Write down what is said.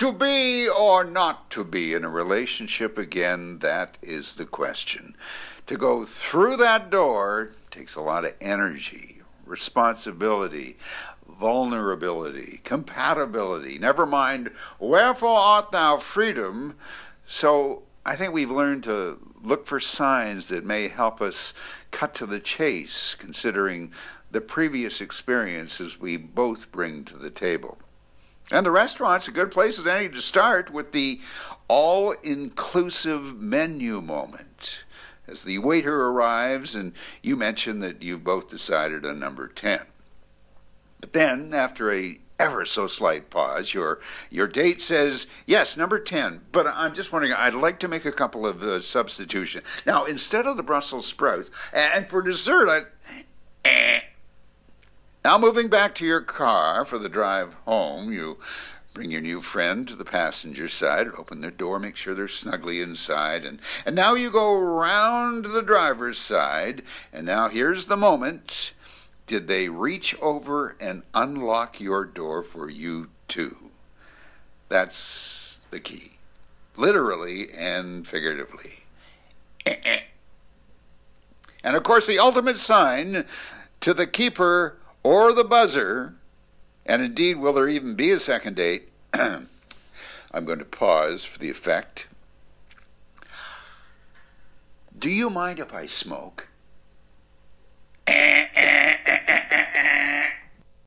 To be or not to be in a relationship again, that is the question. To go through that door takes a lot of energy, responsibility, vulnerability, compatibility, never mind wherefore art thou freedom. So I think we've learned to look for signs that may help us cut to the chase, considering the previous experiences we both bring to the table. And the restaurant's a good place as any to start with the all inclusive menu moment. As the waiter arrives, and you mention that you've both decided on number 10. But then, after a ever so slight pause, your your date says, "Yes, number 10, but I'm just wondering, I'd like to make a couple of uh, substitutions. Now, instead of the Brussels sprouts, and for dessert, I now, moving back to your car for the drive home, you bring your new friend to the passenger side, open their door, make sure they're snugly inside, and, and now you go round the driver's side, and now here's the moment. Did they reach over and unlock your door for you too? That's the key, literally and figuratively. Eh, eh. and of course, the ultimate sign to the keeper or the buzzer, and indeed, will there even be a second date? I'm going to pause for the effect. Do you mind if I smoke?